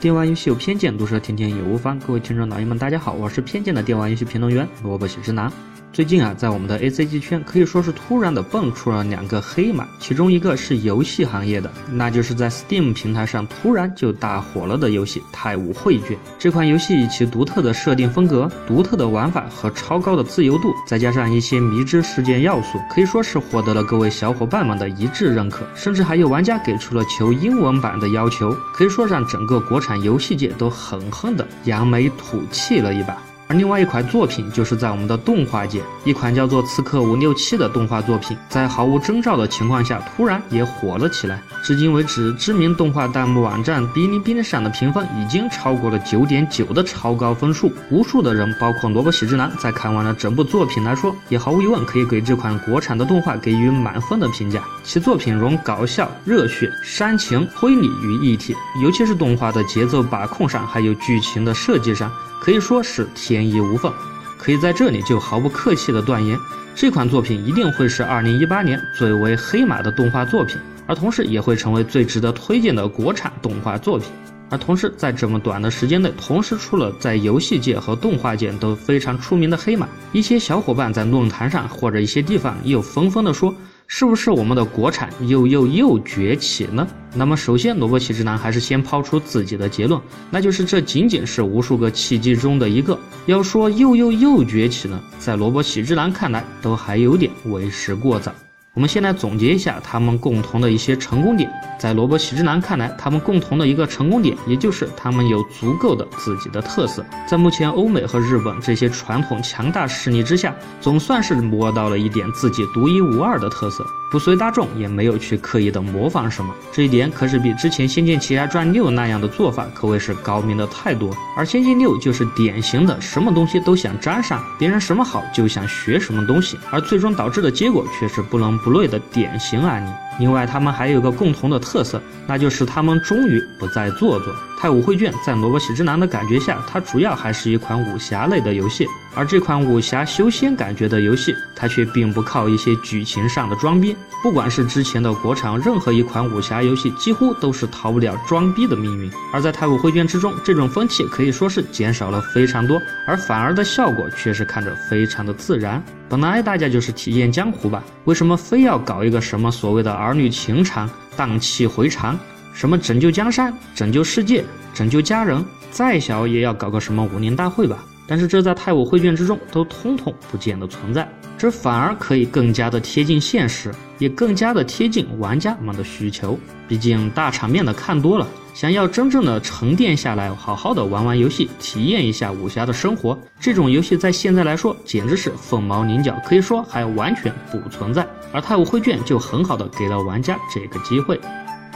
电玩游戏有偏见，毒舌天天也无妨。各位听众老爷们，大家好，我是偏见的电玩游戏评论员萝卜喜之男。最近啊，在我们的 A C G 圈可以说是突然的蹦出了两个黑马，其中一个是游戏行业的，那就是在 Steam 平台上突然就大火了的游戏《太武绘卷》。这款游戏以其独特的设定风格、独特的玩法和超高的自由度，再加上一些迷之事件要素，可以说是获得了各位小伙伴们的一致认可。甚至还有玩家给出了求英文版的要求，可以说让整个国产游戏界都狠狠的扬眉吐气了一把。而另外一款作品，就是在我们的动画界，一款叫做《刺客伍六七》的动画作品，在毫无征兆的情况下，突然也火了起来。至今为止，知名动画弹幕网站哔哩哔哩上的评分已经超过了九点九的超高分数。无数的人，包括萝卜喜之男，在看完了整部作品来说，也毫无疑问可以给这款国产的动画给予满分的评价。其作品融搞笑、热血、煽情、推理于一体，尤其是动画的节奏把控上，还有剧情的设计上。可以说是天衣无缝，可以在这里就毫不客气地断言，这款作品一定会是2018年最为黑马的动画作品，而同时也会成为最值得推荐的国产动画作品。而同时，在这么短的时间内，同时出了在游戏界和动画界都非常出名的黑马，一些小伙伴在论坛上或者一些地方又纷纷地说。是不是我们的国产又又又崛起呢？那么首先，萝卜喜之男还是先抛出自己的结论，那就是这仅仅是无数个契机中的一个。要说又又又崛起呢，在萝卜喜之男看来，都还有点为时过早。我们先来总结一下他们共同的一些成功点。在萝卜喜之男看来，他们共同的一个成功点，也就是他们有足够的自己的特色。在目前欧美和日本这些传统强大势力之下，总算是摸到了一点自己独一无二的特色，不随大众，也没有去刻意的模仿什么。这一点可是比之前《仙剑奇侠传六》那样的做法可谓是高明的太多。而《仙剑六》就是典型的什么东西都想沾上，别人什么好就想学什么东西，而最终导致的结果却是不能不类的典型案例。另外，他们还有个共同的特色，那就是他们终于不再做作。《太武绘卷》在萝卜喜之男的感觉下，它主要还是一款武侠类的游戏，而这款武侠修仙感觉的游戏，它却并不靠一些剧情上的装逼。不管是之前的国产任何一款武侠游戏，几乎都是逃不了装逼的命运。而在《太武绘卷》之中，这种风气可以说是减少了非常多，而反而的效果却是看着非常的自然。本来大家就是体验江湖吧，为什么非要搞一个什么所谓的儿儿女情长、荡气回肠？什么拯救江山、拯救世界、拯救家人，再小也要搞个什么武林大会吧？但是这在太武会卷之中都通通不见得存在，这反而可以更加的贴近现实，也更加的贴近玩家们的需求。毕竟大场面的看多了，想要真正的沉淀下来，好好的玩玩游戏，体验一下武侠的生活，这种游戏在现在来说简直是凤毛麟角，可以说还完全不存在。而太武绘卷就很好的给了玩家这个机会。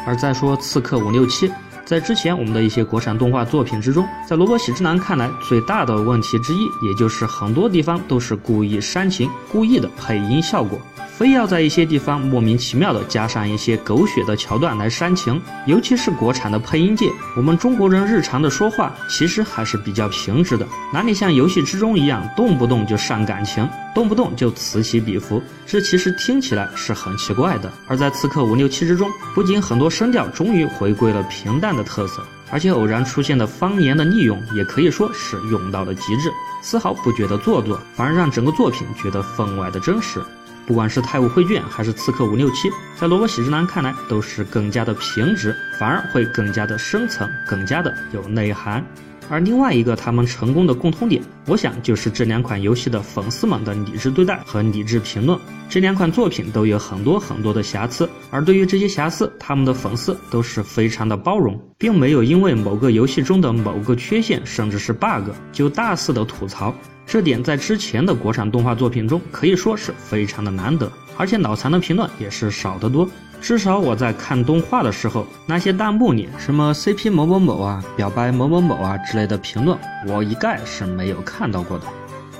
而再说《刺客伍六七》，在之前我们的一些国产动画作品之中，在萝卜喜之男看来，最大的问题之一，也就是很多地方都是故意煽情，故意的配音效果。非要在一些地方莫名其妙的加上一些狗血的桥段来煽情，尤其是国产的配音界，我们中国人日常的说话其实还是比较平直的，哪里像游戏之中一样动不动就上感情，动不动就此起彼伏，这其实听起来是很奇怪的。而在《刺客伍六七》之中，不仅很多声调终于回归了平淡的特色，而且偶然出现的方言的利用也可以说是用到了极致，丝毫不觉得做作，反而让整个作品觉得分外的真实。不管是《太武绘卷》还是《刺客伍六七》，在萝卜喜之男看来都是更加的平直，反而会更加的深层，更加的有内涵。而另外一个他们成功的共通点，我想就是这两款游戏的粉丝们的理智对待和理智评论。这两款作品都有很多很多的瑕疵，而对于这些瑕疵，他们的粉丝都是非常的包容，并没有因为某个游戏中的某个缺陷，甚至是 bug 就大肆的吐槽。这点在之前的国产动画作品中可以说是非常的难得，而且脑残的评论也是少得多。至少我在看动画的时候，那些弹幕里什么 CP 某某某啊、表白某某某啊之类的评论，我一概是没有看到过的。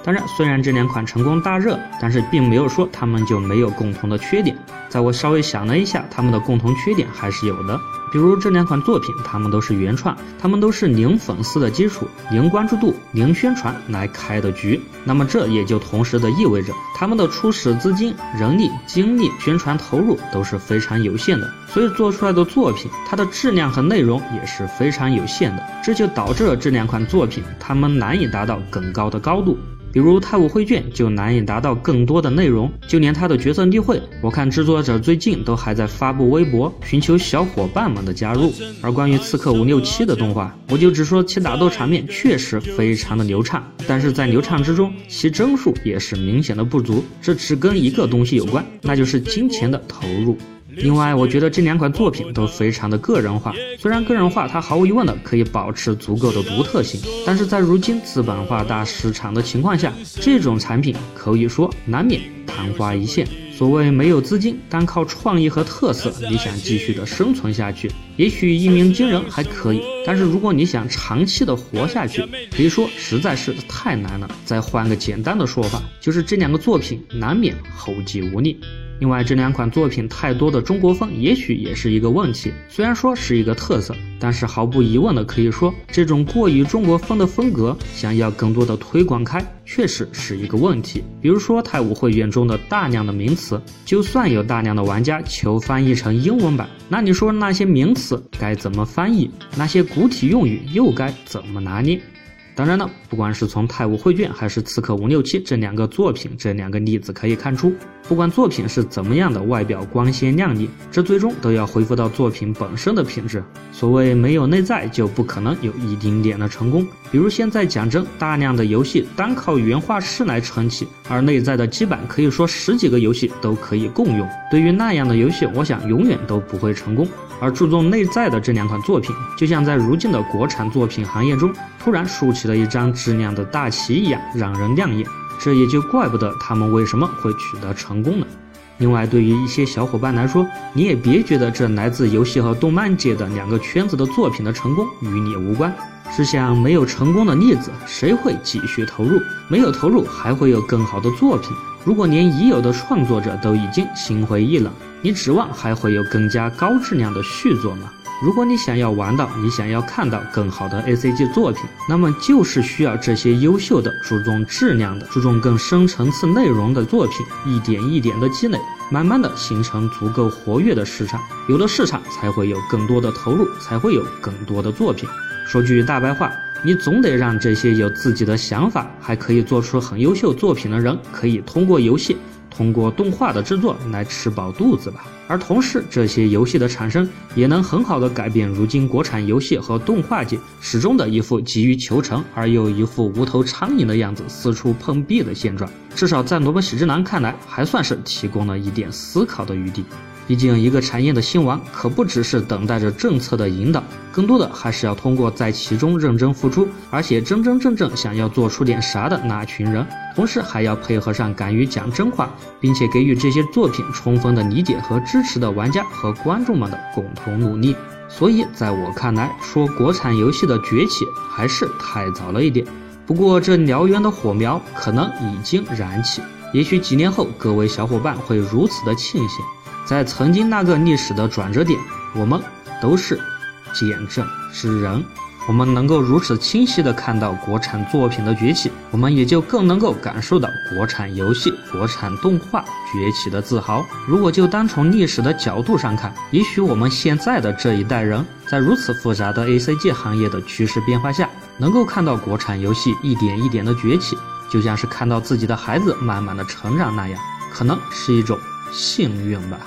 当然，虽然这两款成功大热，但是并没有说他们就没有共同的缺点。在我稍微想了一下，他们的共同缺点还是有的。比如这两款作品，他们都是原创，他们都是零粉丝的基础、零关注度、零宣传来开的局。那么这也就同时的意味着，他们的初始资金、人力、精力、宣传投入都是非常有限的，所以做出来的作品，它的质量和内容也是非常有限的。这就导致了这两款作品，他们难以达到更高的高度。比如《太武绘卷》就难以达到更多的内容，就连它的角色例会，我看制作者最近都还在发布微博，寻求小伙伴们的加入。而关于《刺客伍六七》的动画，我就只说其打斗场面确实非常的流畅，但是在流畅之中，其帧数也是明显的不足，这只跟一个东西有关，那就是金钱的投入。另外，我觉得这两款作品都非常的个人化。虽然个人化，它毫无疑问的可以保持足够的独特性，但是在如今资本化大市场的情况下，这种产品可以说难免昙花一现。所谓没有资金，单靠创意和特色，你想继续的生存下去，也许一鸣惊人还可以，但是如果你想长期的活下去，可以说实在是太难了。再换个简单的说法，就是这两个作品难免后继无力。另外，这两款作品太多的中国风，也许也是一个问题。虽然说是一个特色，但是毫无疑问的可以说，这种过于中国风的风格，想要更多的推广开，确实是一个问题。比如说《太武会卷》中的大量的名词，就算有大量的玩家求翻译成英文版，那你说那些名词四该怎么翻译？那些古体用语又该怎么拿捏？当然了，不管是从《太武绘卷》还是《刺客伍六七》这两个作品，这两个例子可以看出，不管作品是怎么样的外表光鲜亮丽，这最终都要恢复到作品本身的品质。所谓没有内在，就不可能有一丁点的成功。比如现在讲真，大量的游戏单靠原画师来撑起，而内在的基板可以说十几个游戏都可以共用。对于那样的游戏，我想永远都不会成功。而注重内在的这两款作品，就像在如今的国产作品行业中突然竖起了一张质量的大旗一样，让人亮眼。这也就怪不得他们为什么会取得成功呢？另外，对于一些小伙伴来说，你也别觉得这来自游戏和动漫界的两个圈子的作品的成功与你无关。试想，没有成功的例子，谁会继续投入？没有投入，还会有更好的作品？如果连已有的创作者都已经心灰意冷，你指望还会有更加高质量的续作吗？如果你想要玩到，你想要看到更好的 A C G 作品，那么就是需要这些优秀的、注重质量的、注重更深层次内容的作品，一点一点的积累，慢慢的形成足够活跃的市场。有了市场，才会有更多的投入，才会有更多的作品。说句大白话，你总得让这些有自己的想法，还可以做出很优秀作品的人，可以通过游戏。通过动画的制作来吃饱肚子吧，而同时这些游戏的产生也能很好的改变如今国产游戏和动画界始终的一副急于求成而又一副无头苍蝇的样子四处碰壁的现状。至少在萝卜喜之郎看来，还算是提供了一点思考的余地。毕竟，一个产业的兴亡可不只是等待着政策的引导，更多的还是要通过在其中认真付出，而且真真正正想要做出点啥的那群人。同时，还要配合上敢于讲真话，并且给予这些作品充分的理解和支持的玩家和观众们的共同努力。所以，在我看来，说国产游戏的崛起还是太早了一点。不过，这燎原的火苗可能已经燃起，也许几年后，各位小伙伴会如此的庆幸。在曾经那个历史的转折点，我们都是见证之人。我们能够如此清晰地看到国产作品的崛起，我们也就更能够感受到国产游戏、国产动画崛起的自豪。如果就单从历史的角度上看，也许我们现在的这一代人，在如此复杂的 A C G 行业的趋势变化下，能够看到国产游戏一点一点的崛起，就像是看到自己的孩子慢慢的成长那样，可能是一种。幸运吧。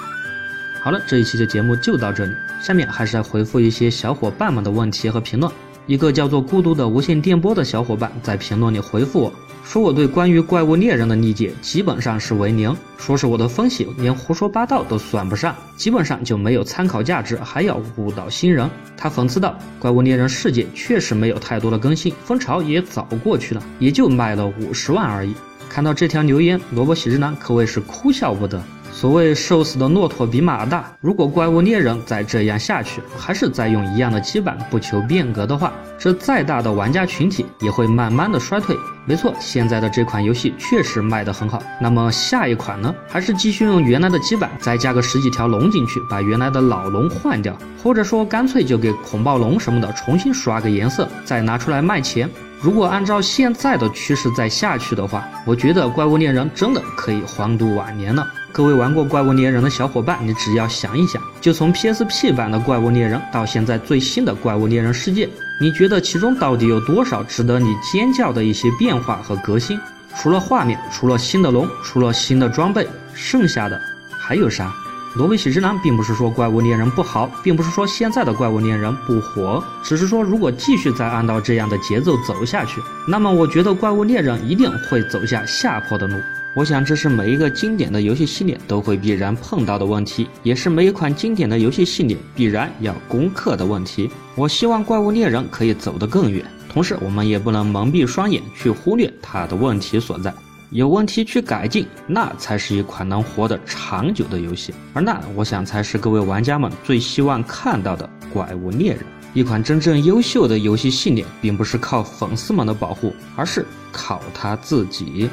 好了，这一期的节目就到这里。下面还是要回复一些小伙伴们的问题和评论。一个叫做“孤独的无线电波”的小伙伴在评论里回复我说：“我对关于怪物猎人的理解基本上是为零，说是我的分析连胡说八道都算不上，基本上就没有参考价值，还要误导新人。”他讽刺道：“怪物猎人世界确实没有太多的更新，风潮也早过去了，也就卖了五十万而已。”看到这条留言，萝卜喜之郎可谓是哭笑不得。所谓瘦死的骆驼比马大，如果怪物猎人再这样下去，还是在用一样的基板不求变革的话，这再大的玩家群体也会慢慢的衰退。没错，现在的这款游戏确实卖得很好。那么下一款呢？还是继续用原来的基板，再加个十几条龙进去，把原来的老龙换掉，或者说干脆就给恐暴龙什么的重新刷个颜色，再拿出来卖钱。如果按照现在的趋势再下去的话，我觉得怪物猎人真的可以荒度晚年了。各位玩过怪物猎人的小伙伴，你只要想一想，就从 PSP 版的怪物猎人到现在最新的怪物猎人世界，你觉得其中到底有多少值得你尖叫的一些变化和革新？除了画面，除了新的龙，除了新的装备，剩下的还有啥？罗贝喜之男并不是说怪物猎人不好，并不是说现在的怪物猎人不火，只是说如果继续再按照这样的节奏走下去，那么我觉得怪物猎人一定会走下下坡的路。我想这是每一个经典的游戏系列都会必然碰到的问题，也是每一款经典的游戏系列必然要攻克的问题。我希望怪物猎人可以走得更远，同时我们也不能蒙蔽双眼去忽略它的问题所在。有问题去改进，那才是一款能活得长久的游戏。而那，我想才是各位玩家们最希望看到的《怪物猎人》，一款真正优秀的游戏系列，并不是靠粉丝们的保护，而是靠他自己。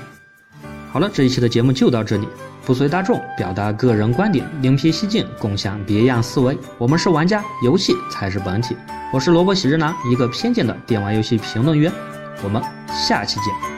好了，这一期的节目就到这里。不随大众，表达个人观点，另辟蹊径，共享别样思维。我们是玩家，游戏才是本体。我是萝卜喜之郎，一个偏见的电玩游戏评论员。我们下期见。